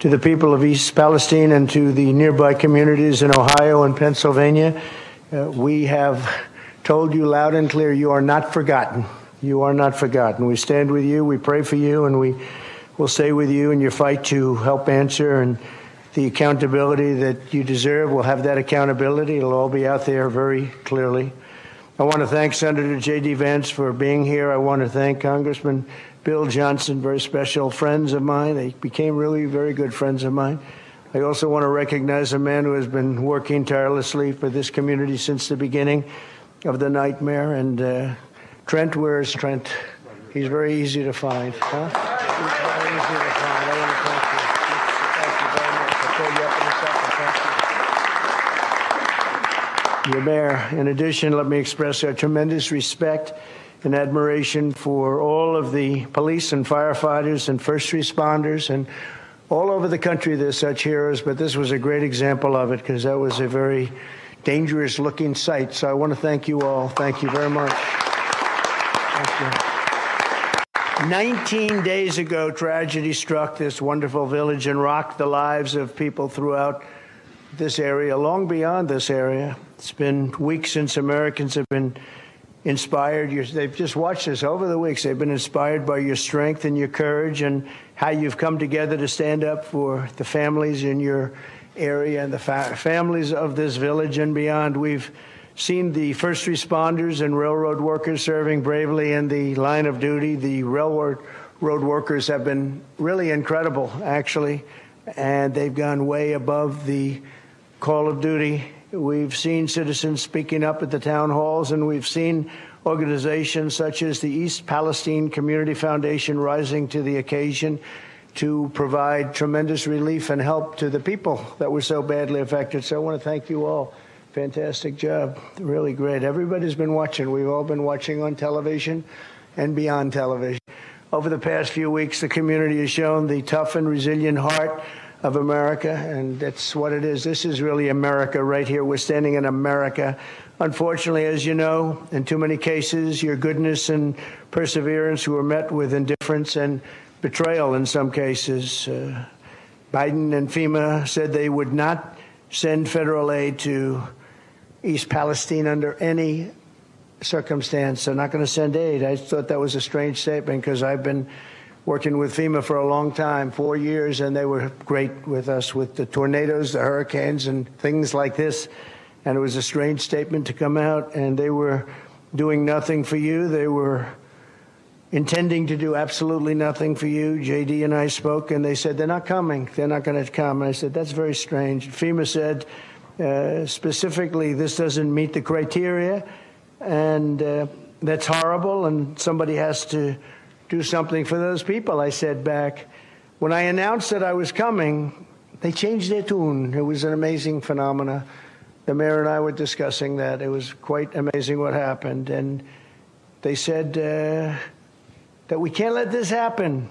To the people of East Palestine and to the nearby communities in Ohio and Pennsylvania, uh, we have told you loud and clear you are not forgotten. You are not forgotten. We stand with you, we pray for you, and we will stay with you in your fight to help answer and the accountability that you deserve. We'll have that accountability. It'll all be out there very clearly. I want to thank Senator J.D. Vance for being here. I want to thank Congressman Bill Johnson, very special friends of mine. They became really very good friends of mine. I also want to recognize a man who has been working tirelessly for this community since the beginning of the nightmare. And uh, Trent, where is Trent? He's very easy to find. Huh? He's very easy to find. I want to thank you. Very much. Your Mayor, in addition, let me express our tremendous respect and admiration for all of the police and firefighters and first responders and all over the country there's such heroes, but this was a great example of it because that was a very dangerous looking sight. So I want to thank you all. Thank you very much. Thank you. 19 days ago, tragedy struck this wonderful village and rocked the lives of people throughout this area, long beyond this area. It's been weeks since Americans have been inspired. They've just watched this over the weeks. They've been inspired by your strength and your courage and how you've come together to stand up for the families in your area and the fa- families of this village and beyond. We've seen the first responders and railroad workers serving bravely in the line of duty. The railroad road workers have been really incredible, actually, and they've gone way above the call of duty We've seen citizens speaking up at the town halls, and we've seen organizations such as the East Palestine Community Foundation rising to the occasion to provide tremendous relief and help to the people that were so badly affected. So I want to thank you all. Fantastic job. Really great. Everybody's been watching. We've all been watching on television and beyond television. Over the past few weeks, the community has shown the tough and resilient heart of America, and that's what it is. This is really America right here. We're standing in America. Unfortunately, as you know, in too many cases, your goodness and perseverance were met with indifference and betrayal in some cases. Uh, Biden and FEMA said they would not send federal aid to East Palestine under any circumstance. They're not going to send aid. I thought that was a strange statement because I've been working with FEMA for a long time, four years, and they were great with us with the tornadoes, the hurricanes, and things like this. And it was a strange statement to come out, and they were doing nothing for you. They were intending to do absolutely nothing for you. JD and I spoke, and they said, They're not coming. They're not going to come. And I said, That's very strange. FEMA said, uh, specifically, this doesn't meet the criteria, and uh, that's horrible, and somebody has to do something for those people. I said back, when I announced that I was coming, they changed their tune. It was an amazing phenomena. The mayor and I were discussing that. It was quite amazing what happened. And they said uh, that we can't let this happen.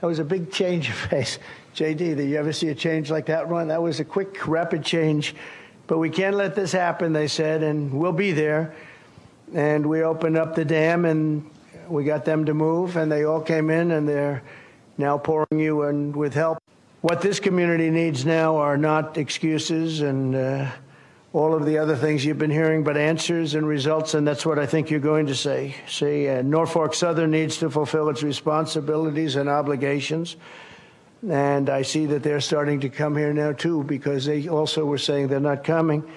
That was a big change of pace. JD, did you ever see a change like that one? That was a quick, rapid change. But we can't let this happen, they said, and we'll be there. And we opened up the dam, and we got them to move, and they all came in, and they're now pouring you in with help. What this community needs now are not excuses and uh, all of the other things you've been hearing, but answers and results, and that's what I think you're going to say. See, uh, Norfolk Southern needs to fulfill its responsibilities and obligations. And I see that they're starting to come here now too, because they also were saying they're not coming.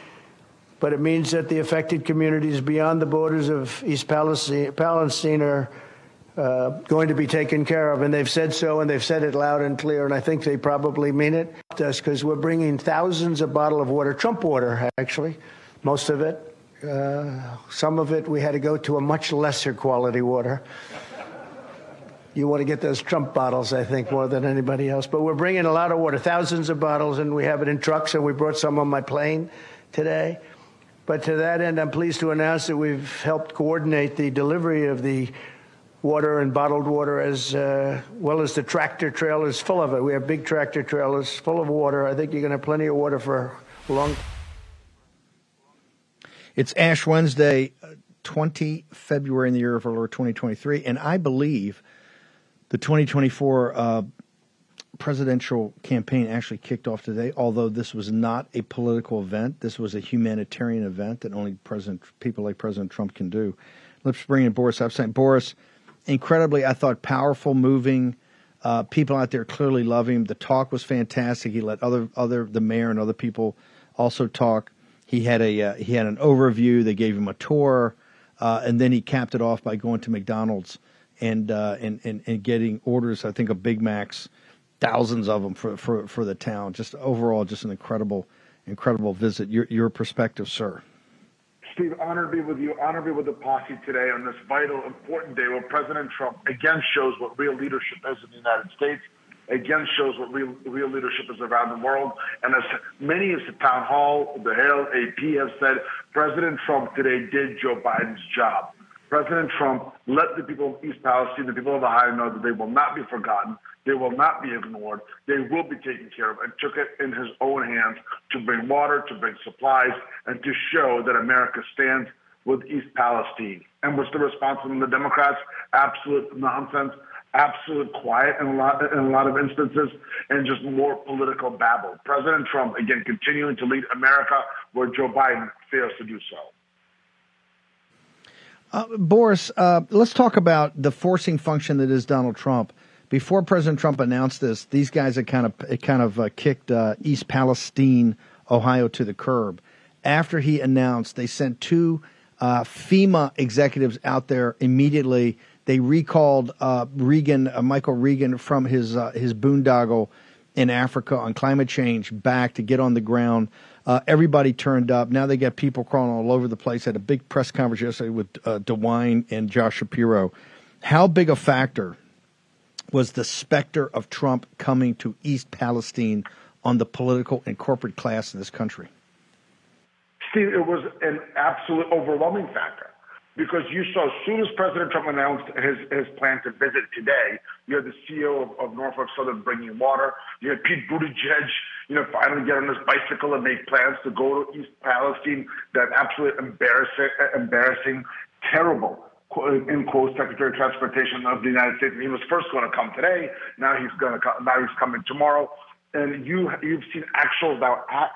But it means that the affected communities beyond the borders of East Palestine, are uh, going to be taken care of. And they've said so, and they've said it loud and clear, and I think they probably mean it. Because we're bringing thousands of bottles of water, Trump water, actually, most of it. Uh, some of it we had to go to a much lesser quality water. You want to get those Trump bottles, I think, more than anybody else. But we're bringing a lot of water, thousands of bottles, and we have it in trucks, and we brought some on my plane today. But to that end, I'm pleased to announce that we've helped coordinate the delivery of the water and bottled water as uh, well as the tractor trailers full of it. We have big tractor trailers full of water. I think you're going to have plenty of water for a long time. It's Ash Wednesday, uh, 20 February in the year of our Lord 2023, and I believe the 2024 uh, presidential campaign actually kicked off today, although this was not a political event. This was a humanitarian event that only President people like President Trump can do. Let's bring in Boris Epshteyn. Boris, incredibly, I thought powerful, moving. Uh, people out there clearly love him. The talk was fantastic. He let other other the mayor and other people also talk. He had a uh, he had an overview. They gave him a tour, uh, and then he capped it off by going to McDonald's and uh, and, and and getting orders. I think of Big Macs thousands of them for, for, for the town. Just overall, just an incredible, incredible visit. Your, your perspective, sir. Steve, honored to be with you, honored to be with the posse today on this vital, important day where President Trump again shows what real leadership is in the United States, again shows what real, real leadership is around the world. And as many as the town hall, the Herald, AP have said, President Trump today did Joe Biden's job. President Trump let the people of East Palestine, the people of Ohio know that they will not be forgotten. They will not be ignored. They will be taken care of and took it in his own hands to bring water, to bring supplies, and to show that America stands with East Palestine. And what's the response from the Democrats? Absolute nonsense, absolute quiet in a lot in a lot of instances, and just more political babble. President Trump again continuing to lead America where Joe Biden fails to do so. Uh, Boris, uh, let's talk about the forcing function that is Donald Trump before President Trump announced this, these guys had kind of it kind of uh, kicked uh, East Palestine, Ohio, to the curb. After he announced, they sent two uh, FEMA executives out there immediately. They recalled uh, Regan, uh, Michael Regan, from his uh, his boondoggle in Africa on climate change back to get on the ground. everybody turned up. Now they got people crawling all over the place. Had a big press conference yesterday with uh, DeWine and Josh Shapiro. How big a factor was the specter of Trump coming to East Palestine on the political and corporate class in this country? Steve, it was an absolute overwhelming factor because you saw as soon as President Trump announced his, his plan to visit today, you had the CEO of, of Norfolk Southern bringing water. You had Pete Buttigieg, you know, finally get on his bicycle and make plans to go to East Palestine. That absolutely embarrassing, embarrassing, terrible in quotes, Secretary of Transportation of the United States. He was first going to come today. Now he's going to come, now he's coming tomorrow. And you you've seen actual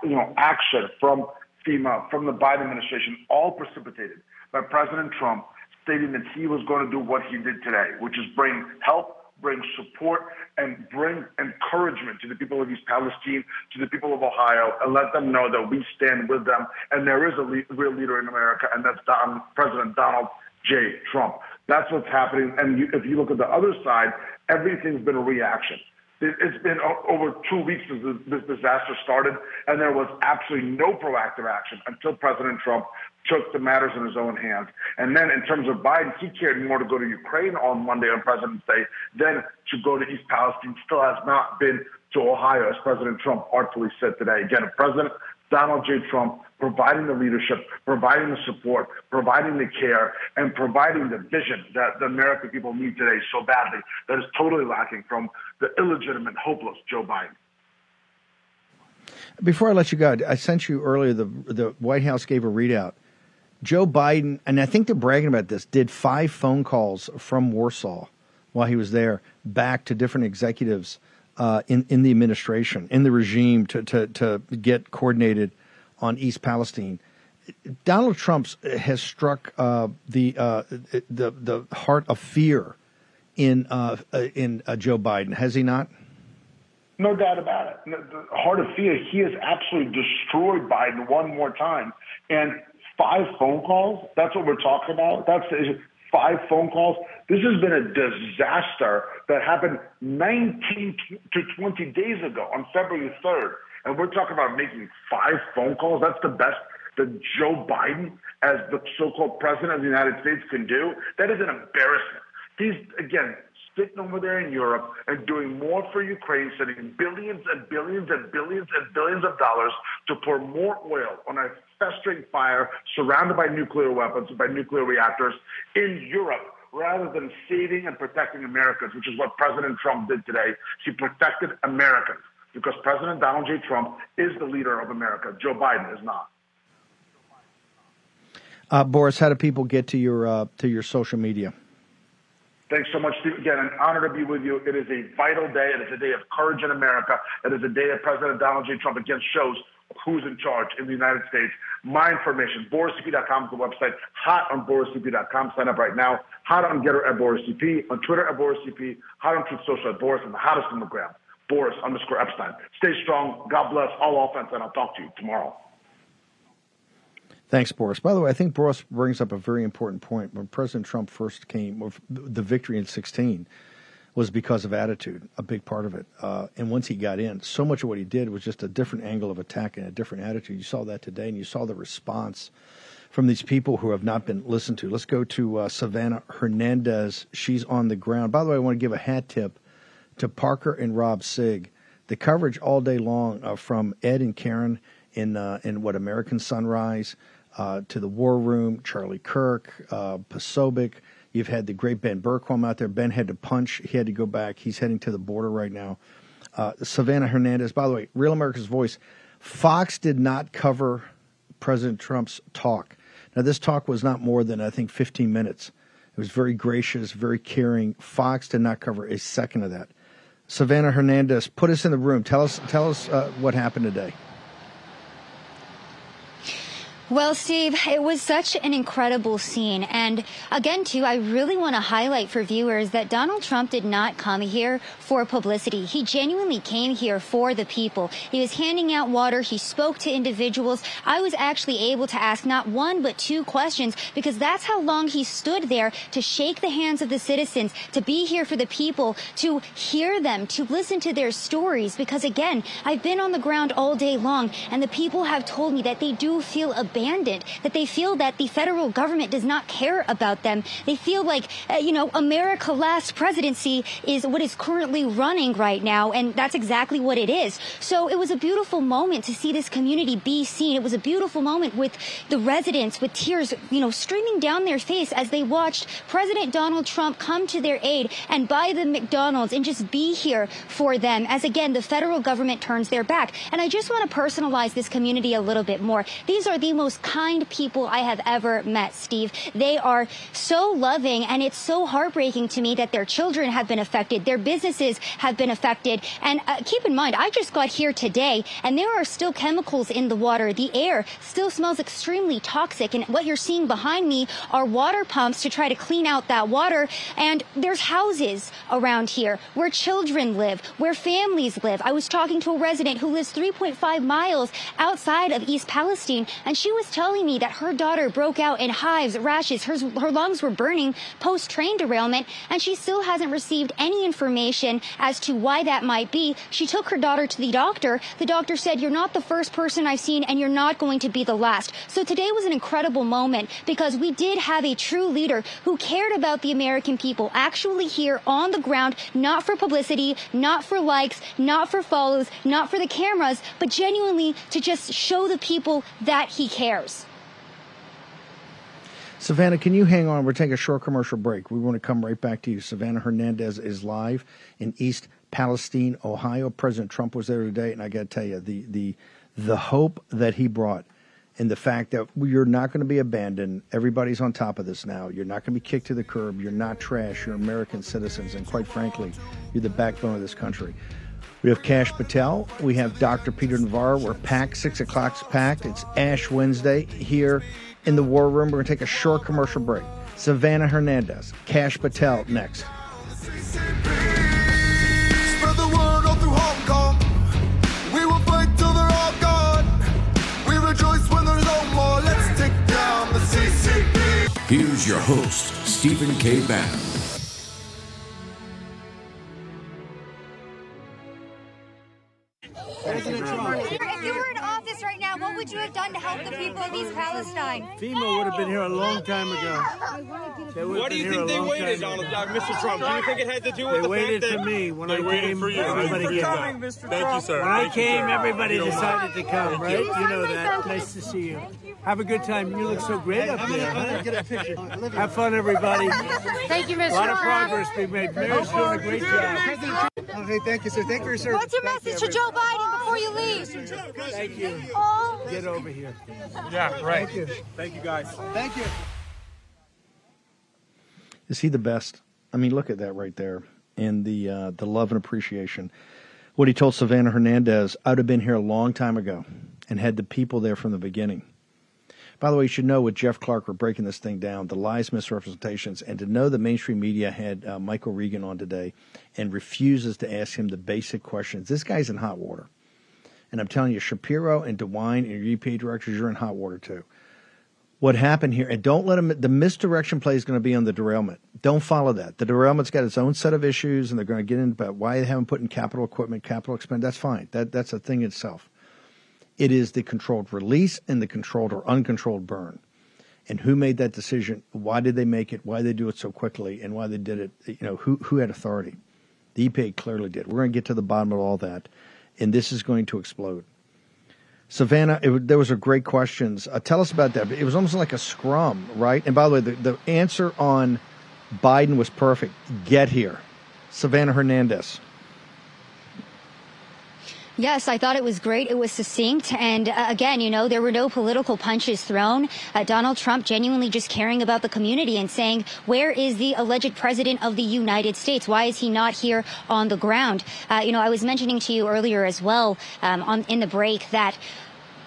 you know action from FEMA, from the Biden administration, all precipitated by President Trump, stating that he was going to do what he did today, which is bring help, bring support, and bring encouragement to the people of East Palestine, to the people of Ohio, and let them know that we stand with them. And there is a le- real leader in America, and that's Don, President Donald J. Trump. That's what's happening. And you, if you look at the other side, everything's been a reaction. It's been over two weeks since this disaster started, and there was absolutely no proactive action until President Trump took the matters in his own hands. And then, in terms of Biden, he cared more to go to Ukraine on Monday on President's Day than to go to East Palestine. Still has not been to Ohio, as President Trump artfully said today. Again, a president Donald J. Trump providing the leadership, providing the support, providing the care, and providing the vision that the American people need today so badly that is totally lacking from the illegitimate, hopeless Joe Biden. Before I let you go, I sent you earlier the the White House gave a readout. Joe Biden, and I think they're bragging about this, did five phone calls from Warsaw while he was there back to different executives uh, in in the administration, in the regime, to to to get coordinated on East Palestine. Donald Trump has struck uh, the uh, the the heart of fear in uh, in Joe Biden, has he not? No doubt about it. The heart of fear, he has absolutely destroyed Biden one more time. And five phone calls, that's what we're talking about. That's five phone calls. This has been a disaster that happened 19 to 20 days ago on February 3rd. And we're talking about making five phone calls. That's the best that Joe Biden, as the so called president of the United States, can do. That is an embarrassment. He's, again, sitting over there in Europe and doing more for Ukraine, sending billions and billions and billions and billions of dollars to pour more oil on a festering fire surrounded by nuclear weapons, by nuclear reactors in Europe rather than saving and protecting Americans, which is what President Trump did today. He protected Americans because President Donald J. Trump is the leader of America. Joe Biden is not. Uh, Boris, how do people get to your uh, to your social media? Thanks so much, Steve. Again, an honor to be with you. It is a vital day. It is a day of courage in America. It is a day that President Donald J. Trump again shows who's in charge in the United States. My information, borisep.com is the website. Hot on borisep.com. Sign up right now. Hot on Gettr at borisep. On Twitter at borisep. Hot on Truth Social at Boris. And the hottest on the ground, Boris underscore Epshteyn. Stay strong. God bless. All offense. And I'll talk to you tomorrow. Thanks, Boris. By the way, I think Boris brings up a very important point. When President Trump first came, the victory in 16 was because of attitude, a big part of it. Uh, and once he got in, so much of what he did was just a different angle of attack and a different attitude. You saw that today, and you saw the response from these people who have not been listened to. Let's go to uh, Savannah Hernandez. She's on the ground. By the way, I want to give a hat tip to Parker and Rob Sigg. The coverage all day long uh, from Ed and Karen in uh, in what American Sunrise uh, to the War Room, Charlie Kirk, uh, Posobiec. You've had the great Ben Bergquam out there. Ben had to punch. He had to go back. He's heading to the border right now. Uh, Savannah Hernandez, by the way, Real America's Voice. Fox did not cover President Trump's talk. Now, this talk was not more than, I think, 15 minutes. It was very gracious, very caring. Fox did not cover a second of that. Savannah Hernandez, put us in the room. Tell us, tell us uh, what happened today. Well, Steve, it was such an incredible scene. And again, too, I really want to highlight for viewers that Donald Trump did not come here for publicity. He genuinely came here for the people. He was handing out water. He spoke to individuals. I was actually able to ask not one, but two questions because that's how long he stood there to shake the hands of the citizens, to be here for the people, to hear them, to listen to their stories. Because again, I've been on the ground all day long and the people have told me that they do feel a abandoned, that they feel that the federal government does not care about them. They feel like, uh, you know, America last presidency is what is currently running right now, and that's exactly what it is. So it was a beautiful moment to see this community be seen. It was a beautiful moment with the residents with tears, you know, streaming down their face as they watched President Donald Trump come to their aid and buy the McDonald's and just be here for them as again the federal government turns their back. And I just want to personalize this community a little bit more. These are the most most kind people I have ever met, Steve. They are so loving, and it's so heartbreaking to me that their children have been affected, their businesses have been affected. And uh, keep in mind, I just got here today, and there are still chemicals in the water. The air still smells extremely toxic, and what you're seeing behind me are water pumps to try to clean out that water. And there's houses around here where children live, where families live. I was talking to a resident who lives 3.5 miles outside of East Palestine, and she was telling me that her daughter broke out in hives, rashes, her, her lungs were burning post train derailment, and she still hasn't received any information as to why that might be. She took her daughter to the doctor. The doctor said, You're not the first person I've seen, and you're not going to be the last. So today was an incredible moment because we did have a true leader who cared about the American people actually here on the ground, not for publicity, not for likes, not for follows, not for the cameras, but genuinely to just show the people that he cares cares. Savannah, can you hang on? We're taking a short commercial break. We want to come right back to you. Savannah Hernandez is live in East Palestine, Ohio. President Trump was there today, and I got to tell you, the the the hope that he brought and the fact that you're not going to be abandoned. Everybody's on top of this now. You're not going to be kicked to the curb. You're not trash. You're American citizens, and quite frankly, you're the backbone of this country. We have Kash Patel. We have Dr. Peter Navarro. We're packed. Six o'clock's packed. It's Ash Wednesday here in the War Room. We're going to take a short commercial break. Savannah Hernandez, Kash Patel next. Here's your host, Stephen K. Bann. If you were in office right now, what would you have done to help the people of East Palestine? FEMA would have been here a long time ago. They would Why have do you think they waited, time Donald, uh, Mr. Trump? Do you think it had to do with They the waited fact that for me when they I waited came. for you? Everybody Thank you for coming, Mr. Thank you, sir. When I Thank you, came, sir. everybody You decided mind. to come, Thank right? you. You know that. Nice to see you. Have a good time. You look so great up there. huh? Have fun, everybody. Thank you, Mr. A lot of Trump. progress being made. Mayor's doing a great job. Okay, thank you, sir. Thank you sir. What's your message to Joe Biden before you leave? Thank you. Oh. Get over here. Yeah, right. Thank you. Thank you, guys. Thank you. Is he the best? I mean, look at that right there, and the uh, the love and appreciation. What he told Savannah Hernandez, I'd have been here a long time ago, and had the people there from the beginning. By the way, you should know with Jeff Clark, we're breaking this thing down, the lies, misrepresentations, and to know the mainstream media had uh, Michael Regan on today and refuses to ask him the basic questions. This guy's in hot water. And I'm telling you, Shapiro and DeWine and your EPA directors, you're in hot water too. What happened here, and don't let them, the misdirection play is going to be on the derailment. Don't follow that. The derailment's got its own set of issues, and they're going to get into about why they haven't put in capital equipment, capital expense. That's fine. That, that's a thing itself. It is the controlled release and the controlled or uncontrolled burn. And who made that decision? Why did they make it? Why they do it so quickly? And why they did it? You know, who who had authority? The EPA clearly did. We're going to get to the bottom of all that, and this is going to explode. Savannah, it, there was a great questions. Uh, tell us about that. It was almost like a scrum, right? And by the way, the, the answer on Biden was perfect. Get here, Savannah Hernandez. Yes, I thought it was great. It was succinct. And uh, again, you know, there were no political punches thrown. Uh, Donald Trump genuinely just caring about the community and saying, where is the alleged president of the United States? Why is he not here on the ground? Uh, you know, I was mentioning to you earlier as well um, on, in the break that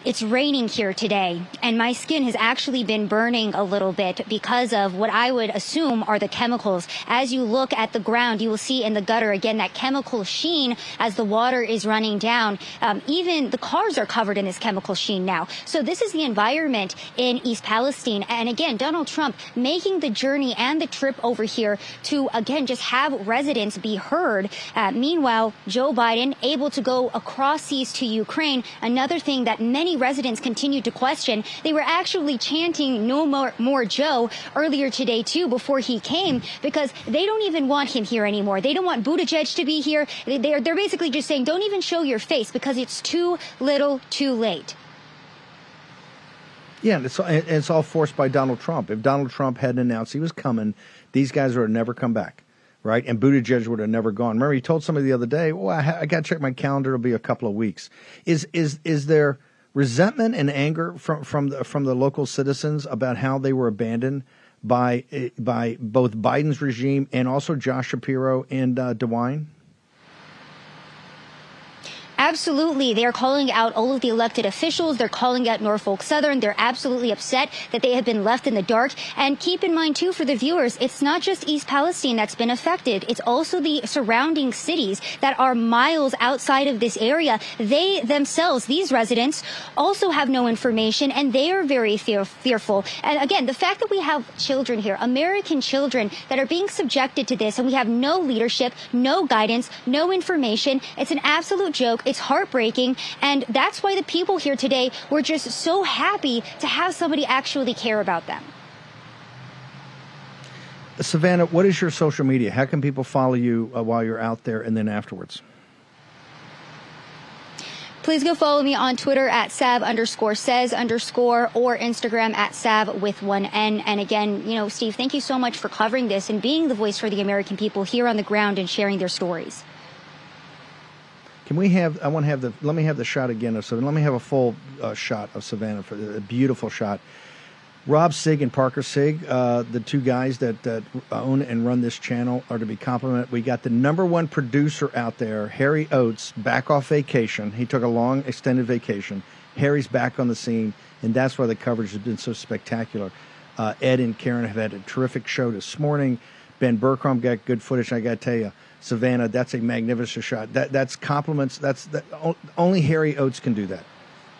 it's raining here today, and my skin has actually been burning a little bit because of what I would assume are the chemicals. As you look at the ground, you will see in the gutter again that chemical sheen as the water is running down. Um, even the cars are covered in this chemical sheen now. So this is the environment in East Palestine. And again, Donald Trump making the journey and the trip over here to again just have residents be heard. Uh, meanwhile, Joe Biden able to go across seas to Ukraine. Another thing that many residents continued to question. They were actually chanting "No more, more Joe" earlier today too, before he came, because they don't even want him here anymore. They don't want Buttigieg to be here. They, they're they're basically just saying, "Don't even show your face because it's too little, too late." Yeah, and it's, it's all forced by Donald Trump. If Donald Trump hadn't announced he was coming, these guys would have never come back, right? And Buttigieg would have never gone. Remember, he told somebody the other day, "Well, I, ha- I got to check my calendar. It'll be a couple of weeks." Is is is there resentment and anger from from the, from the local citizens about how they were abandoned by eh, by both Biden's regime and also Josh Shapiro and uh, DeWine? Absolutely. They are calling out all of the elected officials. They're calling out Norfolk Southern. They're absolutely upset that they have been left in the dark. And keep in mind, too, for the viewers, it's not just East Palestine that's been affected. It's also the surrounding cities that are miles outside of this area. They themselves, these residents, also have no information and they are very fear- fearful. And again, the fact that we have children here, American children, that are being subjected to this and we have no leadership, no guidance, no information, it's an absolute joke. It's heartbreaking. And that's why the people here today were just so happy to have somebody actually care about them. Savannah, what is your social media? How can people follow you uh, while you're out there and then afterwards? Please go follow me on Twitter at Sav underscore says underscore or Instagram at Sav with one N. And again, you know, Steve, thank you so much for covering this and being the voice for the American people here on the ground and sharing their stories. Can we have? I want to have the. Let me have the shot again of Savannah. Let me have a full uh, shot of Savannah for a beautiful shot. Rob Sigg and Parker Sigg, uh, the two guys that, that own and run this channel, are to be complimented. We got the number one producer out there, Harry Oates, back off vacation. He took a long, extended vacation. Harry's back on the scene, and that's why the coverage has been so spectacular. Uh, Ed and Karen have had a terrific show this morning. Ben Bergquam got good footage. I got to tell you, Savannah, that's a magnificent shot. That that's compliments. That's that, only Harry Oates can do that.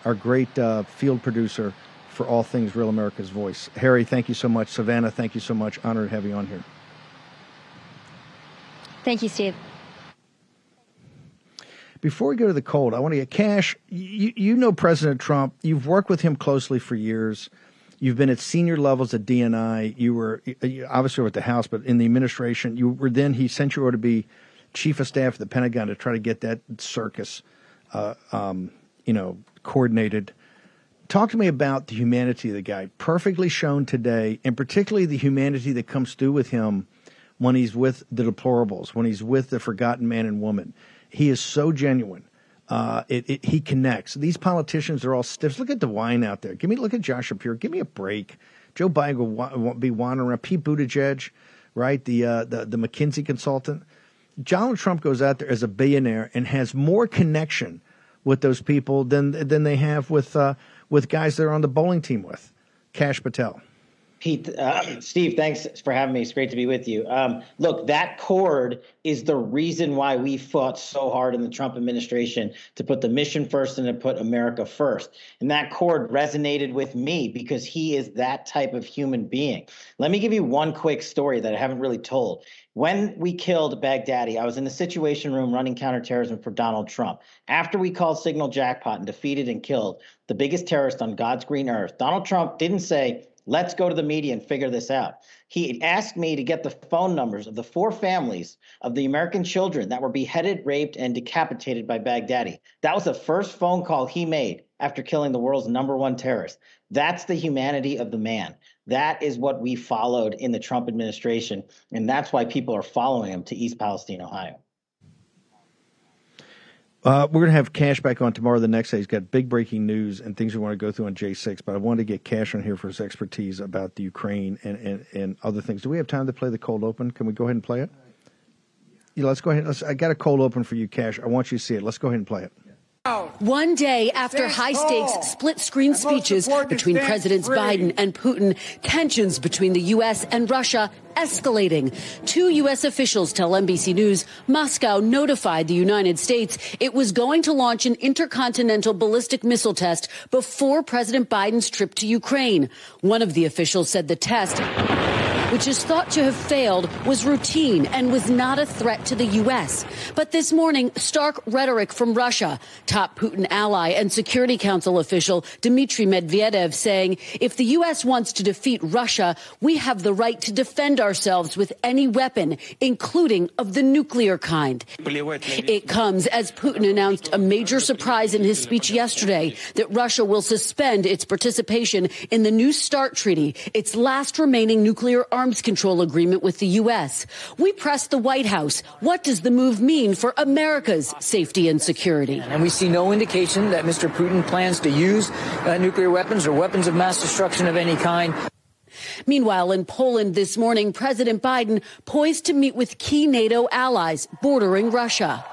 Our great uh, field producer for all things Real America's Voice. Harry, thank you so much. Savannah, thank you so much. Honored to have you on here. Thank you, Steve. Before we go to the cold, I want to get Kash. You, you know President Trump. You've worked with him closely for years. You've been at senior levels at DNI. You were you obviously at the House, but in the administration, you were then. He sent you over to be chief of staff at the Pentagon to try to get that circus, uh, um, you know, coordinated. Talk to me about the humanity of the guy, perfectly shown today, and particularly the humanity that comes through with him when he's with the deplorables, when he's with the forgotten man and woman. He is so genuine. Uh, it, it, he connects. These politicians are all stiffs. Look at DeWine out there. Give me look at Josh Shapiro. Give me a break. Joe Biden will, wa- will be wandering around. Pete Buttigieg, right? The uh, the the McKinsey consultant. Donald Trump goes out there as a billionaire and has more connection with those people than than they have with uh, with guys they're on the bowling team with. Kash Patel. Pete, uh, Steve, thanks for having me. It's great to be with you. Um, look, that chord is the reason why we fought so hard in the Trump administration to put the mission first and to put America first. And that chord resonated with me because he is that type of human being. Let me give you one quick story that I haven't really told. When we killed Baghdadi, I was in the Situation Room running counterterrorism for Donald Trump. After we called Signal Jackpot and defeated and killed the biggest terrorist on God's green earth, Donald Trump didn't say, Let's go to the media and figure this out. He asked me to get the phone numbers of the four families of the American children that were beheaded, raped, and decapitated by Baghdadi. That was the first phone call he made after killing the world's number one terrorist. That's the humanity of the man. That is what we followed in the Trump administration. And that's why people are following him to East Palestine, Ohio. Uh, we're going to have Kash back on tomorrow. The next day, he's got big breaking news and things we want to go through on J6. But I wanted to get Kash on here for his expertise about the Ukraine and, and, and other things. Do we have time to play the cold open? Can we go ahead and play it? Yeah, let's go ahead. Let's, I got a cold open for you, Kash. I want you to see it. Let's go ahead and play it. One day after high stakes split screen speeches between Presidents Biden and Putin, tensions between the U.S. and Russia escalating. Two U.S. officials tell NBC News Moscow notified the United States it was going to launch an intercontinental ballistic missile test before President Biden's trip to Ukraine. One of the officials said the test which is thought to have failed, was routine and was not a threat to the U.S. But this morning, stark rhetoric from Russia. Top Putin ally and Security Council official Dmitry Medvedev saying, if the U.S. wants to defeat Russia, we have the right to defend ourselves with any weapon, including of the nuclear kind. It comes as Putin announced a major surprise in his speech yesterday that Russia will suspend its participation in the New START treaty, its last remaining nuclear arms control agreement with the U.S. We pressed the White House. What does the move mean for America's safety and security? And we see no indication that Mr. Putin plans to use uh, nuclear weapons or weapons of mass destruction of any kind. Meanwhile, in Poland this morning, President Biden poised to meet with key NATO allies bordering Russia.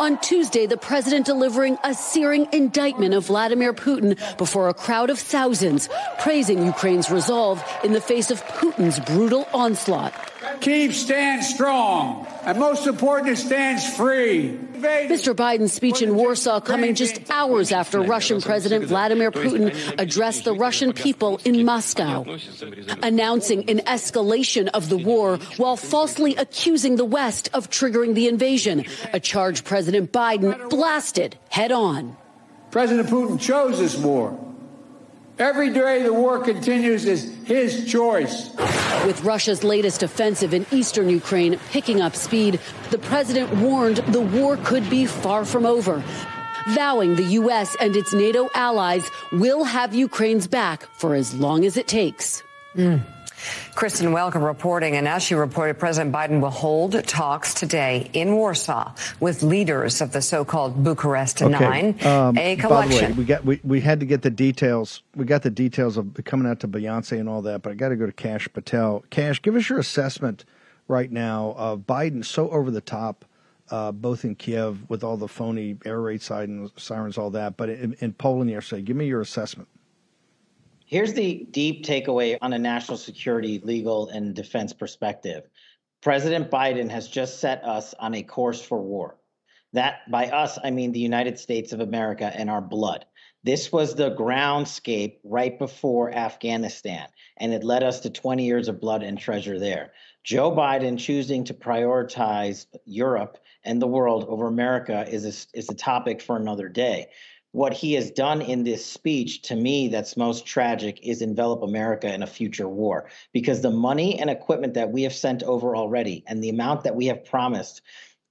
On Tuesday, the president delivering a searing indictment of Vladimir Putin before a crowd of thousands, praising Ukraine's resolve in the face of Putin's brutal onslaught. Kiev stands strong, and most important, it stands free. Mr. Biden's speech in Warsaw coming just hours after Russian President Vladimir Putin addressed the Russian people in Moscow, announcing an escalation of the war while falsely accusing the West of triggering the invasion, a charge President Biden blasted head on. President Putin chose this war. Every day the war continues is his choice. With Russia's latest offensive in eastern Ukraine picking up speed, the president warned the war could be far from over, vowing the U.S. and its NATO allies will have Ukraine's back for as long as it takes. Mm. Kristen Welker reporting, and as she reported, President Biden will hold talks today in Warsaw with leaders of the so-called Bucharest Nine, Um, a by the way, we got we, we had to get the details. We got the details of coming out to Beyonce and all that, but I got to go to Kash Patel. Kash, give us your assessment right now of Biden so over the top, uh, both in Kiev with all the phony air raid sirens, sirens all that, but in, in Poland yesterday. Give me your assessment. Here's the deep takeaway on a national security, legal, and defense perspective. President Biden has just set us on a course for war. That by us, I mean the United States of America and our blood. This was the groundscape right before Afghanistan, and it led us to 20 years of blood and treasure there. Joe Biden choosing to prioritize Europe and the world over America is a, is a topic for another day. What he has done in this speech, to me, that's most tragic, is envelop America in a future war because the money and equipment that we have sent over already and the amount that we have promised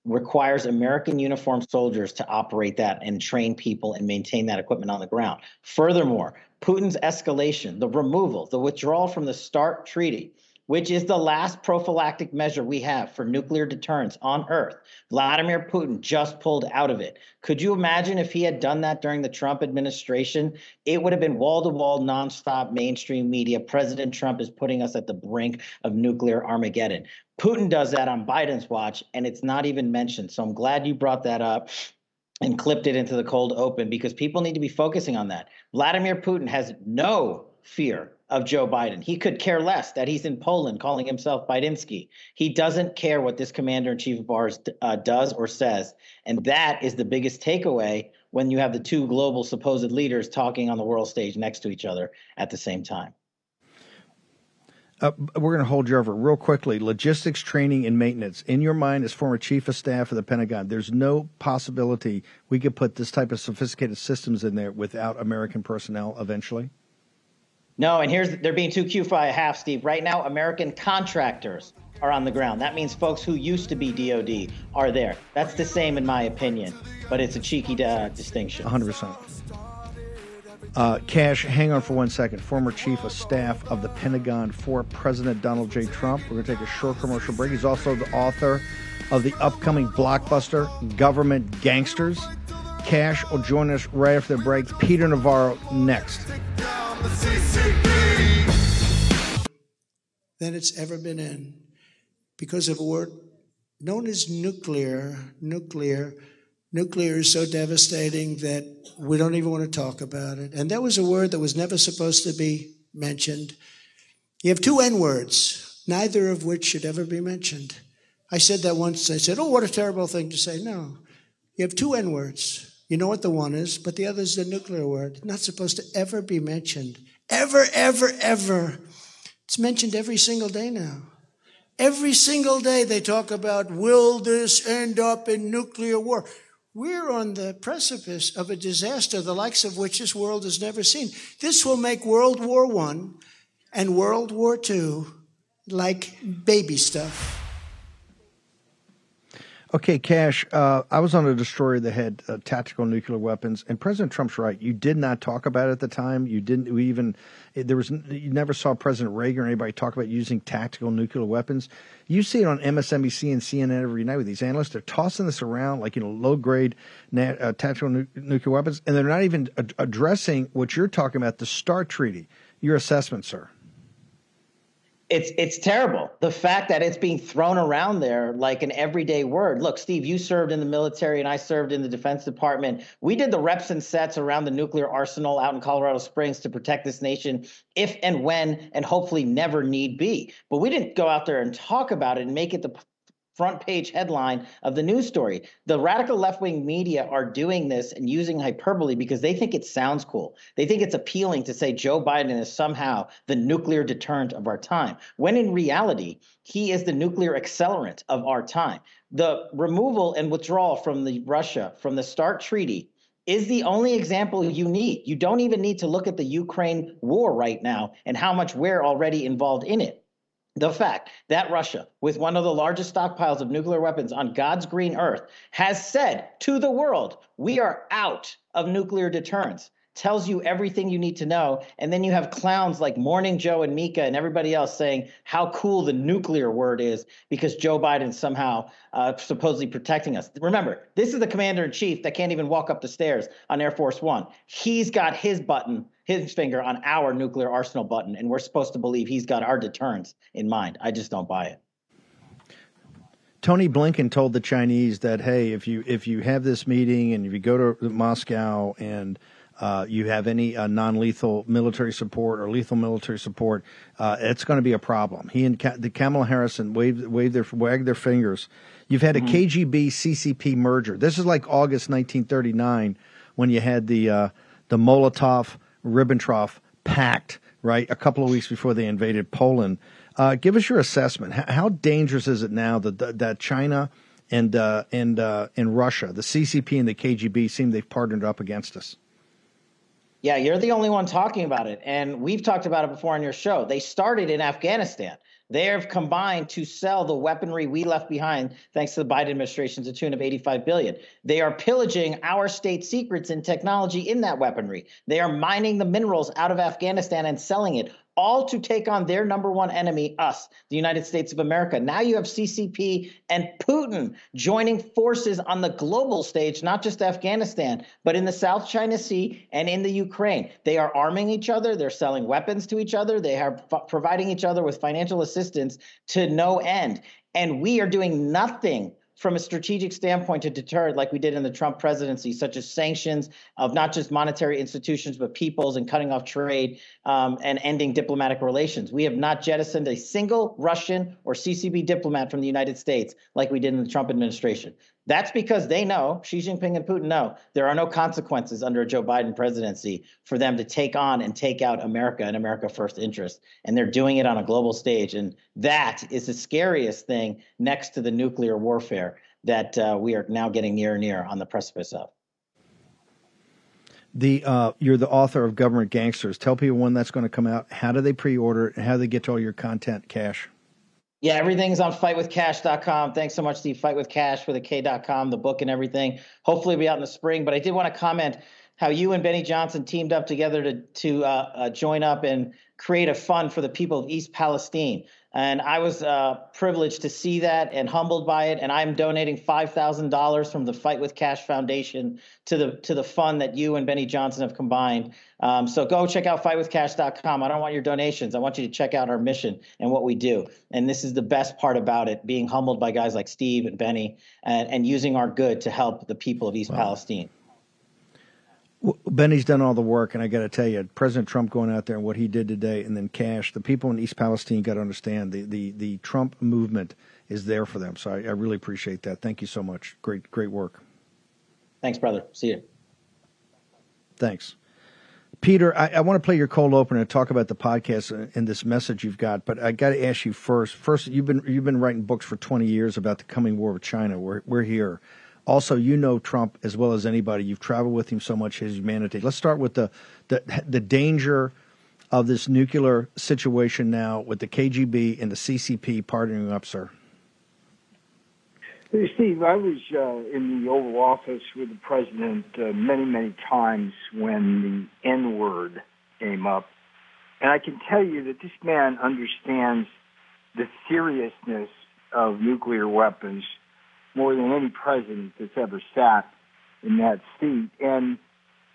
requires American uniformed soldiers to operate that and train people and maintain that equipment on the ground. Furthermore, Putin's escalation, the removal, the withdrawal from the START treaty, which is the last prophylactic measure we have for nuclear deterrence on Earth. Vladimir Putin just pulled out of it. Could you imagine if he had done that during the Trump administration? It would have been wall to wall, nonstop mainstream media. President Trump is putting us at the brink of nuclear Armageddon. Putin does that on Biden's watch, and it's not even mentioned. So I'm glad you brought that up and clipped it into the cold open because people need to be focusing on that. Vladimir Putin has no fear of Joe Biden. He could care less that he's in Poland calling himself Bidensky. He doesn't care what this commander in chief of ours uh, does or says. And that is the biggest takeaway when you have the two global supposed leaders talking on the world stage next to each other at the same time. Uh, we're going to hold you over real quickly. Logistics, training, and maintenance. In your mind, as former chief of staff of the Pentagon, there's no possibility we could put this type of sophisticated systems in there without American personnel eventually. No, and here's they're being too cute for a half, Steve. Right now, American contractors are on the ground. That means folks who used to be DoD are there. That's the same, in my opinion, but it's a cheeky uh, distinction. 100%. Uh, Kash, hang on for one second. Former chief of staff of the Pentagon for President Donald J. Trump. We're going to take a short commercial break. He's also the author of the upcoming blockbuster Government Gangsters. Kash will join us right after the break. Peter Navarro next than it's ever been in because of a word known as nuclear. Nuclear. Nuclear is so devastating that we don't even want to talk about it. And that was a word that was never supposed to be mentioned. You have two N words, neither of which should ever be mentioned. I said that once. I said, Oh, what a terrible thing to say. No. You have two N words. You know what the one is, but the other is the nuclear word. Not supposed to ever be mentioned. Ever, ever, ever. It's mentioned every single day now. Every single day they talk about will this end up in nuclear war? We're on the precipice of a disaster, the likes of which this world has never seen. This will make World War I and World War II like baby stuff. Okay, Kash, uh, I was on a destroyer that had uh, tactical nuclear weapons, and President Trump's right. You did not talk about it at the time. You didn't we even there was you never saw President Reagan or anybody talk about using tactical nuclear weapons. You see it on MSNBC and CNN every night with these analysts. They're tossing this around like you know low grade uh, tactical nu- nuclear weapons, and they're not even ad- addressing what you're talking about, the START treaty. Your assessment, sir it's it's terrible. The fact that it's being thrown around there like an everyday word. Look, Steve, you served in the military and I served in the Defense Department. We did the reps and sets around the nuclear arsenal out in Colorado Springs to protect this nation if and when and hopefully never need be. But we didn't go out there and talk about it and make it the front page headline of the news story. The radical left wing media are doing this and using hyperbole because they think it sounds cool. They think it's appealing to say Joe Biden is somehow the nuclear deterrent of our time, when in reality, he is the nuclear accelerant of our time. The removal and withdrawal from the Russia, from the START treaty, is the only example you need. You don't even need to look at the Ukraine war right now and how much we're already involved in it the fact that Russia, with one of the largest stockpiles of nuclear weapons on God's green earth, has said to the world, we are out of nuclear deterrence tells you everything you need to know. And then you have clowns like Morning Joe and Mika and everybody else saying how cool the nuclear word is because Joe Biden's somehow uh, supposedly protecting us. Remember, this is the commander in chief that can't even walk up the stairs on Air Force One. He's got his button, his finger on our nuclear arsenal button, and we're supposed to believe he's got our deterrence in mind. I just don't buy it. Tony Blinken told the Chinese that hey, if you if you have this meeting and if you go to Moscow and uh, you have any uh, non-lethal military support or lethal military support, uh, it's going to be a problem. He and Ka- the Kamala Harrison and wave, wave their wag their fingers. You've had a mm-hmm. KGB CCP merger. This is like August 1939 when you had the uh, the Molotov Ribbentrop Pact, right? A couple of weeks before they invaded Poland. Uh, give us your assessment. How, how, dangerous is it now that that China and uh, and uh, and Russia, the CCP and the KGB, seem they've partnered up against us? Yeah, you're the only one talking about it, and we've talked about it before on your show. They started in Afghanistan. They have combined to sell the weaponry we left behind, thanks to the Biden administration, to tune of 85 billion. They are pillaging our state secrets and technology in that weaponry. They are mining the minerals out of Afghanistan and selling it all to take on their number one enemy, us, the United States of America. Now you have CCP and Putin joining forces on the global stage, not just Afghanistan, but in the South China Sea and in the Ukraine. They are arming each other, they're selling weapons to each other, they are f- providing each other with financial assistance to no end. And we are doing nothing from a strategic standpoint to deter it, like we did in the Trump presidency, such as sanctions of not just monetary institutions, but peoples and cutting off trade um, and ending diplomatic relations. We have not jettisoned a single Russian or CCP diplomat from the United States like we did in the Trump administration. That's because they know, Xi Jinping and Putin know, there are no consequences under a Joe Biden presidency for them to take on and take out America and America first interest. And they're doing it on a global stage. And that is the scariest thing next to the nuclear warfare that uh, we are now getting near and near on the precipice of. The uh, you're the author of Government Gangsters. Tell people when that's going to come out. How do they pre-order it? How do they get to all your content, Kash? Yeah, everything's on fightwithkash.com. Thanks so much, Steve. Fightwithkash with a K.com, the book and everything. Hopefully, be out in the spring. But I did want to comment how you and Benny Johnson teamed up together to to uh, uh, join up and create a fund for the people of East Palestine. And I was uh, privileged to see that and humbled by it. And I'm donating five thousand dollars from the Fight with Kash Foundation to the to the fund that you and Benny Johnson have combined. Um, so go check out fightwithkash.com. I don't want your donations. I want you to check out our mission and what we do. And this is the best part about it: being humbled by guys like Steve and Benny, and, and using our good to help the people of East wow. Palestine. Benny's done all the work, and I got to tell you, President Trump going out there and what he did today, and then Kash, the people in East Palestine got to understand the, the, the Trump movement is there for them. So I, I really appreciate that. Thank you so much. Great, great work. Thanks, brother. See you. Thanks. Peter, I, I, want to play your cold opener and talk about the podcast and this message you've got, but I got to ask you first. First, you've been you've been writing books for 20 years about the coming war with China. We're we're here. Also, you know Trump as well as anybody. You've traveled with him so much, his humanity. Let's start with the the, the danger of this nuclear situation now with the KGB and the CCP partnering up, sir. Steve, I was uh, in the Oval Office with the president uh, many, many times when the N word came up. And I can tell you that this man understands the seriousness of nuclear weapons more than any president that's ever sat in that seat. And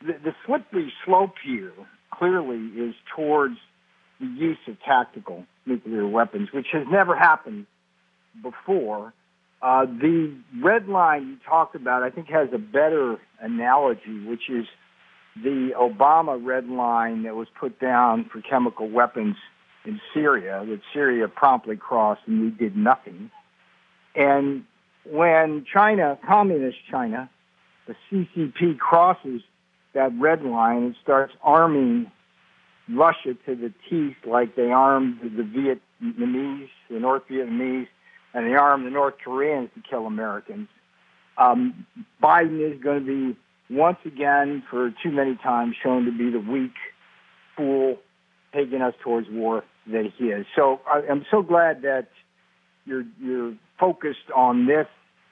the, the slippery slope here clearly is towards the use of tactical nuclear weapons, which has never happened before. Uh, the red line you talked about, I think, has a better analogy, which is the Obama red line that was put down for chemical weapons in Syria, that Syria promptly crossed and we did nothing. And when China, communist China, the CCP crosses that red line and starts arming Russia to the teeth like they armed the Vietnamese, the North Vietnamese, and they armed the North Koreans to kill Americans. Um, Biden is going to be once again, for too many times, shown to be the weak fool taking us towards war that he is. So I'm so glad that you're focused on this.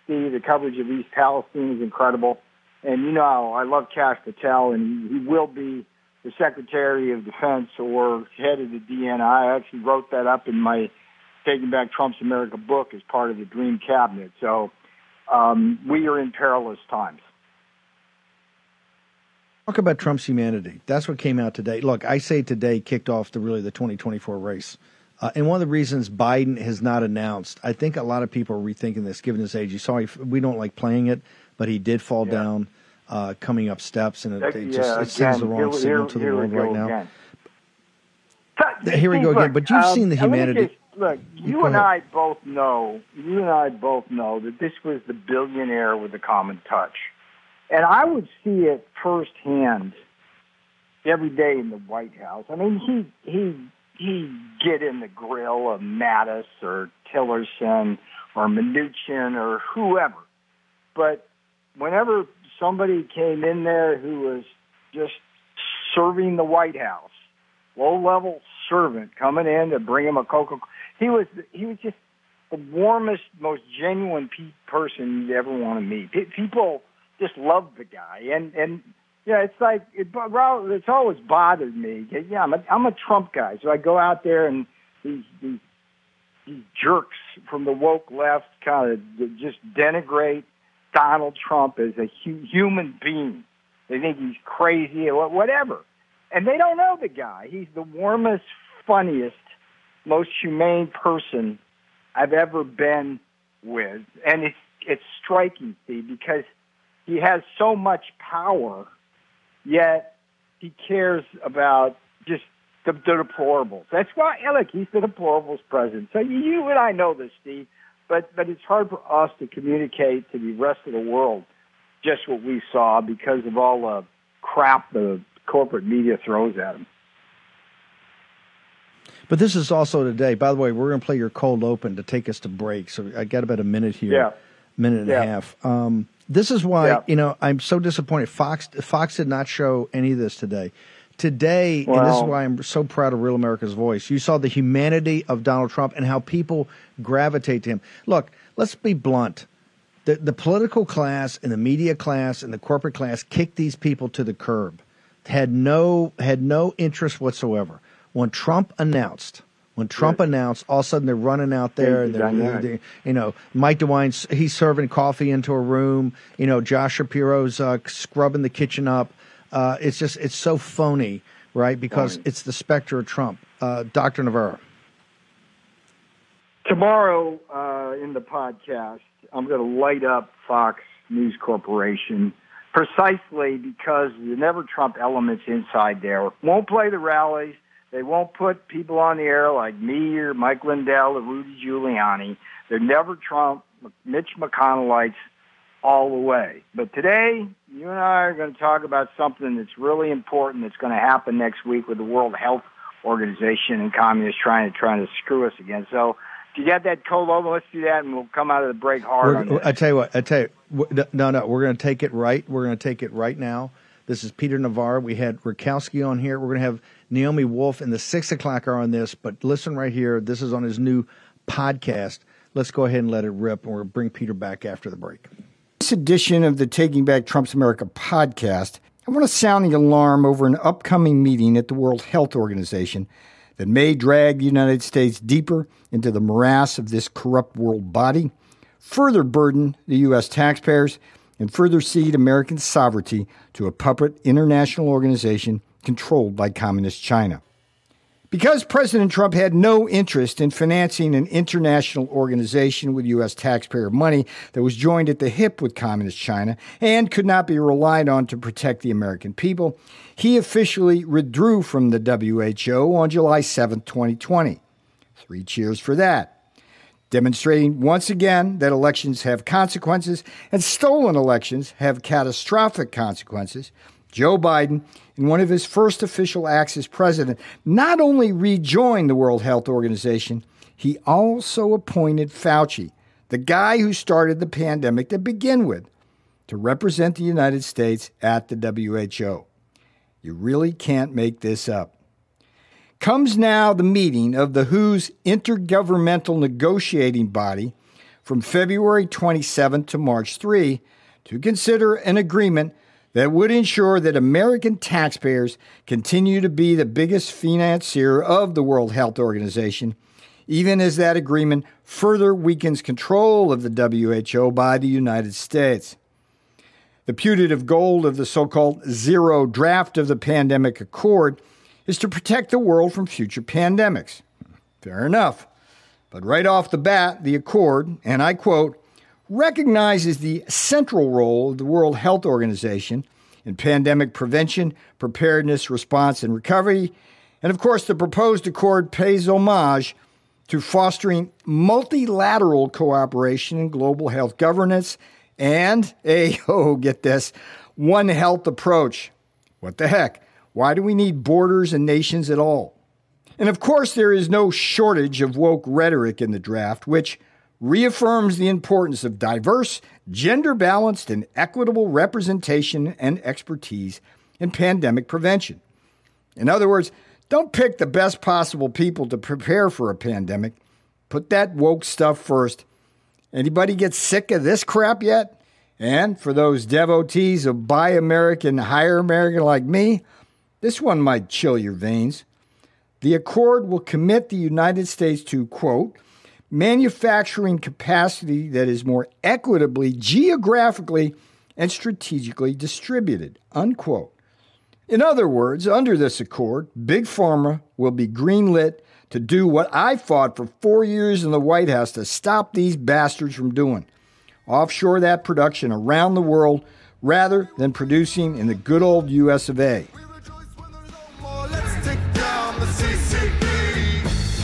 See, the coverage of East Palestine is incredible, and you know I love Kash Patel, and he will be the Secretary of Defense or head of the DNI. I actually wrote that up in my Taking Back Trump's America book as part of the Dream Cabinet. So um, we are in perilous times. Talk about Trump's humanity. That's what came out today. Look, I say today kicked off the really the 2024 race. Uh, and one of the reasons Biden has not announced, I think a lot of people are rethinking this given his age. You saw, he, we don't like playing it, but he did fall yeah. down uh, coming up steps, and it, it just yeah, it sends the wrong here, signal to the world right now. Here we go again. But you've um, seen the humanity. Just, look, you and I both know. You and I both know that this was the billionaire with a common touch, and I would see it firsthand every day in the White House. I mean, he he he get in the grill of Mattis or Tillerson or Mnuchin or whoever, but whenever somebody came in there who was just serving the White House, low level servant coming in to bring him a Coca. He was he was just the warmest, most genuine pe- person you'd ever want to meet. Pe- people just loved the guy, and and yeah, it's like it, it's always bothered me. Yeah, I'm a I'm a Trump guy, so I go out there and these these, these jerks from the woke left kind of just denigrate Donald Trump as a hu- human being. They think he's crazy or whatever. And they don't know the guy. He's the warmest, funniest, most humane person I've ever been with. And it's, it's striking, Steve, because he has so much power, yet he cares about just the, the deplorables. That's why, look, he's the deplorables president. So you and I know this, Steve but but it's hard for us to communicate to the rest of the world just what we saw because of all the crap the corporate media throws at him. But this is also today. By the way, we're going to play your cold open to take us to break. So I got about a minute here, yeah. minute and yeah. a half. Um, this is why yeah. you know I'm so disappointed. Fox Fox did not show any of this today. Today, well, and this is why I'm so proud of Real America's Voice. You saw the humanity of Donald Trump and how people gravitate to him. Look, let's be blunt. The, the political class and the media class and the corporate class kicked these people to the curb. Had no had no interest whatsoever. When Trump announced, when Trump right. announced, all of a sudden they're running out there and they're, they're, they're, you know, Mike DeWine, he's serving coffee into a room. You know, Josh Shapiro's uh, scrubbing the kitchen up. Uh, it's just it's so phony, right? Because right. it's the specter of Trump. Uh, Dr. Navarro. Tomorrow uh, in the podcast, I'm going to light up Fox News Corporation precisely because the never Trump elements inside there won't play the rallies. They won't put people on the air like me or Mike Lindell or Rudy Giuliani. They're never Trump, Mitch McConnellites all the way. But today, you and I are going to talk about something that's really important that's going to happen next week with the World Health Organization and communists trying to trying to screw us again. So if you got that cold over, let's do that, and we'll come out of the break hard. I tell you what, I tell you, no, no, we're going to take it right. We're going to take it right now. This is Peter Navarro. We had Rakowski on here. We're going to have Naomi Wolf in the six o'clock hour on this. But listen right here. This is on his new podcast. Let's go ahead and let it rip, and we'll bring Peter back after the break. This edition of the Taking Back Trump's America podcast, I want to sound the alarm over an upcoming meeting at the World Health Organization that may drag the United States deeper into the morass of this corrupt world body, further burden the U.S. taxpayers, and further cede American sovereignty to a puppet international organization controlled by Communist China. Because President Trump had no interest in financing an international organization with U.S. taxpayer money that was joined at the hip with Communist China and could not be relied on to protect the American people, he officially withdrew from the WHO on July 7, 2020. Three cheers for that. Demonstrating once again that elections have consequences and stolen elections have catastrophic consequences, Joe Biden, in one of his first official acts as president, not only rejoined the World Health Organization, he also appointed Fauci, the guy who started the pandemic to begin with, to represent the United States at the WHO. You really can't make this up. Comes now the meeting of the WHO's intergovernmental negotiating body from February 27 to March 3 to consider an agreement that would ensure that American taxpayers continue to be the biggest financier of the World Health Organization, even as that agreement further weakens control of the WHO by the United States. The putative goal of the so called zero draft of the pandemic accord is to protect the world from future pandemics. Fair enough. But right off the bat, the accord, and I quote, recognizes the central role of the World Health Organization in pandemic prevention, preparedness, response, and recovery. And of course, the proposed accord pays homage to fostering multilateral cooperation in global health governance and a, oh, get this, One Health approach. What the heck? Why do we need borders and nations at all? And of course, there is no shortage of woke rhetoric in the draft, which reaffirms the importance of diverse, gender balanced, and equitable representation and expertise in pandemic prevention. In other words, don't pick the best possible people to prepare for a pandemic. Put that woke stuff first. Anybody get sick of this crap yet? And for those devotees of Buy American, Hire American like me, this one might chill your veins. The accord will commit the United States to, quote, manufacturing capacity that is more equitably, geographically, and strategically distributed, unquote. In other words, under this accord, Big Pharma will be greenlit to do what I fought for four years in the White House to stop these bastards from doing offshore that production around the world rather than producing in the good old US of A.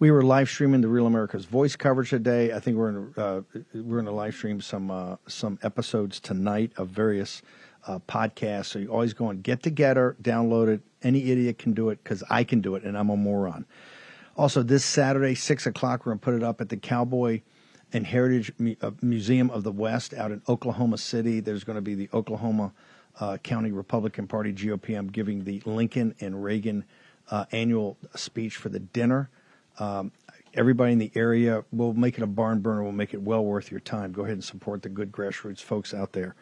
We were live streaming the Real America's Voice coverage today. I think we're in, uh, we're going to live stream some uh, some episodes tonight of various uh, podcast. So you always go and get together, download it. Any idiot can do it because I can do it, and I'm a moron. Also, this Saturday, six o'clock, we're gonna put it up at the Cowboy and Heritage uh, Museum of the West out in Oklahoma City. There's going to be the Oklahoma uh, County Republican Party GOP. I'm giving the Lincoln and Reagan uh, annual speech for the dinner. Um, everybody in the area will make it a barn burner. We'll make it well worth your time. Go ahead and support the good grassroots folks out there.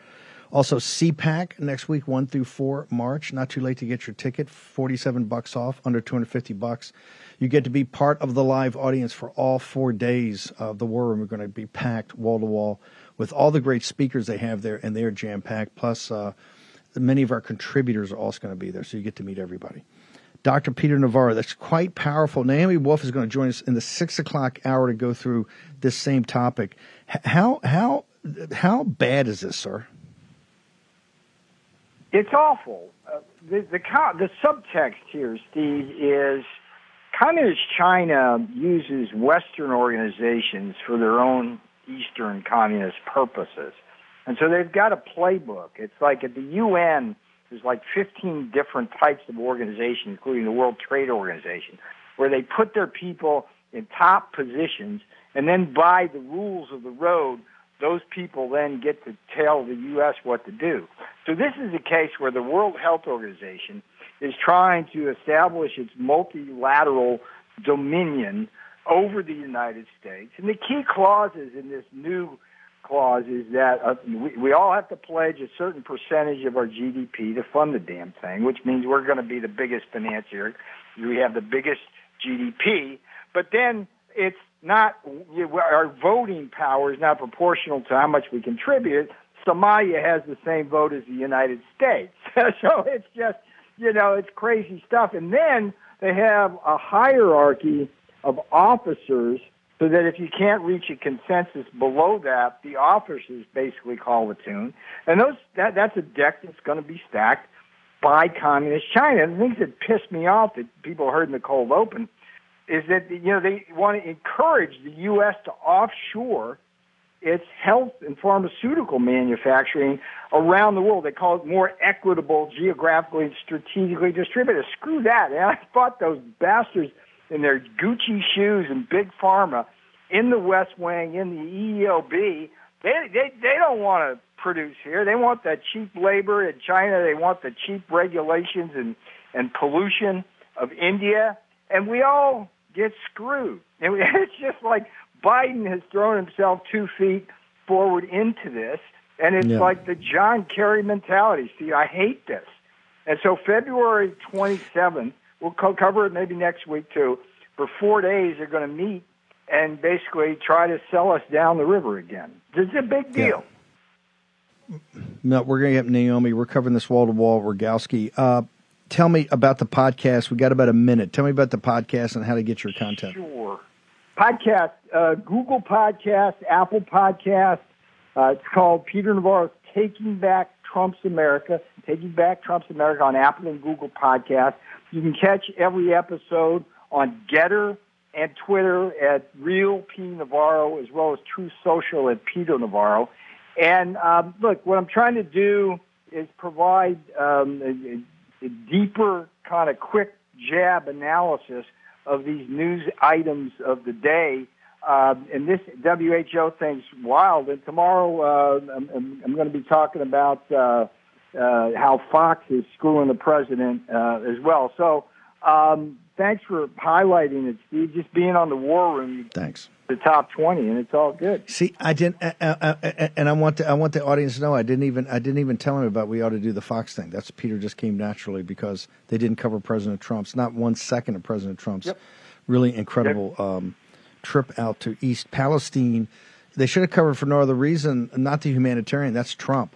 Also, CPAC next week, one through four March. Not too late to get your ticket. Forty-seven bucks off, under two hundred fifty bucks. You get to be part of the live audience for all four days of the War Room. We're going to be packed wall to wall with all the great speakers they have there, and they're jam packed. Plus, uh, many of our contributors are also going to be there, so you get to meet everybody. Dr. Peter Navarro, that's quite powerful. Naomi Wolf is going to join us in the six o'clock hour to go through this same topic. How how how bad is this, sir? It's awful. Uh, the, the the subtext here, Steve, is Communist China uses Western organizations for their own Eastern communist purposes, and so they've got a playbook. It's like at the UN, there's like 15 different types of organizations, including the World Trade Organization, where they put their people in top positions, and then by the rules of the road, those people then get to tell the U.S. what to do. So this is a case where the World Health Organization is trying to establish its multilateral dominion over the United States. And the key clauses in this new clause is that uh, we, we all have to pledge a certain percentage of our GDP to fund the damn thing, which means we're going to be the biggest financier. We have the biggest GDP. But then it's not our voting power is not proportional to how much we contribute. Somalia has the same vote as the United States, so it's just you know it's crazy stuff. And then they have a hierarchy of officers, so that if you can't reach a consensus below that, the officers basically call the tune. And those that that's a deck that's going to be stacked by communist China. And the things that pissed me off that people heard in the cold open is that you know they want to encourage the U.S. to offshore its health and pharmaceutical manufacturing around the world. They call it more equitable, geographically strategically distributed. Screw that! And I thought those bastards in their Gucci shoes and big pharma in the West Wing, in the EEOB, they they they don't want to produce here. They want that cheap labor in China. They want the cheap regulations and and pollution of India. And we all get screwed. And it's just like Biden has thrown himself two feet forward into this, and it's yeah. like the John Kerry mentality. See, I hate this. And so February 27th, we'll co- cover it maybe next week too. For four days, they're going to meet and basically try to sell us down the river again. This is a big deal. no, we're going to get Naomi. We're covering this wall to wall. Rogowski. Uh, tell me about the podcast. We got about a minute. Tell me about the podcast and how to get your content. Sure. Podcast, uh, Google Podcast, Apple Podcast. Uh, it's called Peter Navarro's Taking Back Trump's America. Taking Back Trump's America on Apple and Google Podcast. You can catch every episode on GETTR and Twitter at Real P Navarro, as well as Truth Social at Peter Navarro. And um, look, what I'm trying to do is provide um, a, a deeper, kind of quick jab analysis of these news items of the day. Um, and this WHO thing's wild. And tomorrow, uh, I'm, I'm going to be talking about uh, uh, how Fox is screwing the president uh, as well. So, um, thanks for highlighting it, Steve. Just being on the war room. Thanks. The top twenty, and it's all good. See, I didn't, uh, uh, uh, and I want the, I want the audience to know I didn't even I didn't even tell him about we ought to do the Fox thing. That's Peter just came naturally because they didn't cover President Trump's not one second of President Trump's Yep. really incredible um, trip out to East Palestine. They should have covered for no other reason, not the humanitarian. That's Trump,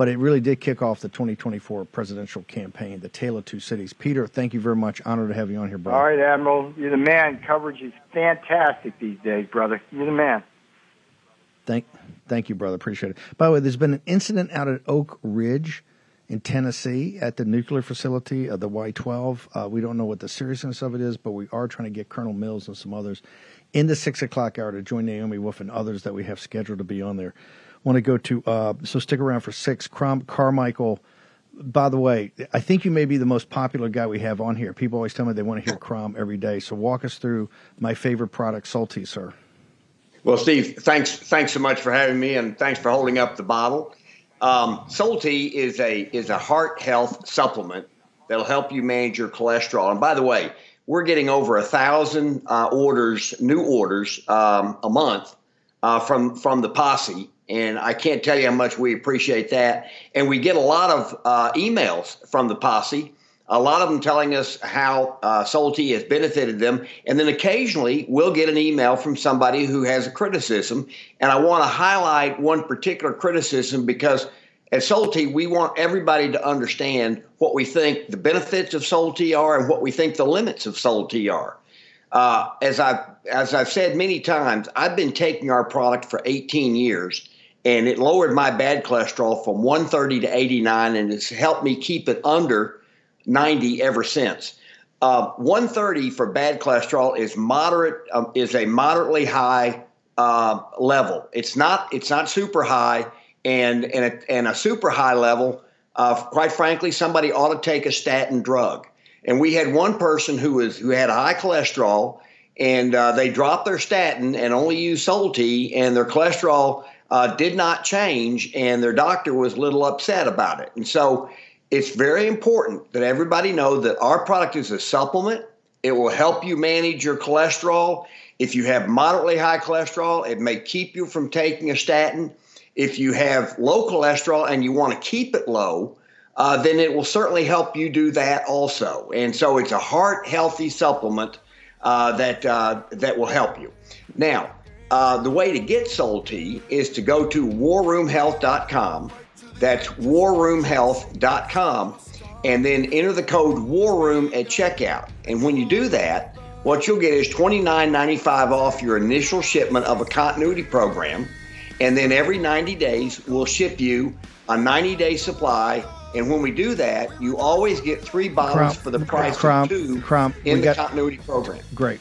but it really did kick off the 2024 presidential campaign. The tale of two cities. Peter, thank you very much. Honored to have you on here, brother. All right, Admiral, you're the man. Coverage is fantastic these days, brother. You're the man. Thank, thank you, brother. Appreciate it. By the way, there's been an incident out at Oak Ridge in Tennessee at the nuclear facility of the Y-12. Uh, we don't know what the seriousness of it is, but we are trying to get Colonel Mills and some others in the six o'clock hour to join Naomi Wolf and others that we have scheduled to be on there. Want to go to uh, so stick around for six. Crom- Carmichael. By the way, I think you may be the most popular guy we have on here. People always tell me they want to hear Crom every day. So walk us through my favorite product, Salty, sir. Well, Steve, thanks thanks so much for having me, and thanks for holding up the bottle. Um, is a is a heart health supplement that'll help you manage your cholesterol. And by the way, we're getting over a thousand uh, orders, new orders um, a month uh, from from the posse, and I can't tell you how much we appreciate that. And we get a lot of uh, emails from the posse. A lot of them telling us how uh, has benefited them, and then occasionally we'll get an email from somebody who has a criticism. And I want to highlight one particular criticism because at Solti we want everybody to understand what we think the benefits of Solti are and what we think the limits of Solti are. Uh, as I've as I've said many times, I've been taking our product for 18 years, and it lowered my bad cholesterol from 130 to 89, and it's helped me keep it under 90 ever since. Uh, 130 for bad cholesterol is moderate um, is a moderately high uh, level. It's not it's not super high, and and a, and a super high level. Uh, quite frankly, somebody ought to take a statin drug. And we had one person who was who had high cholesterol, and uh, they dropped their statin and only used Solti, and their cholesterol uh, did not change, and their doctor was a little upset about it. And so it's very important that everybody know that our product is a supplement. It will help you manage your cholesterol. If you have moderately high cholesterol, it may keep you from taking a statin. If you have low cholesterol and you want to keep it low, uh, then it will certainly help you do that also. And so it's a heart healthy supplement uh, that uh, that will help you. Now, uh, the way to get Soul Tea is to go to warroomhealth.com. That's warroomhealth.com, and then enter the code WARROOM at checkout. And when you do that, what you'll get is $29.95 off your initial shipment of a continuity program. And then every 90 days, we'll ship you a 90 day supply. And when we do that, you always get three bottles Crump, for the price Crump, of two Crump, in we the got- continuity program. Great.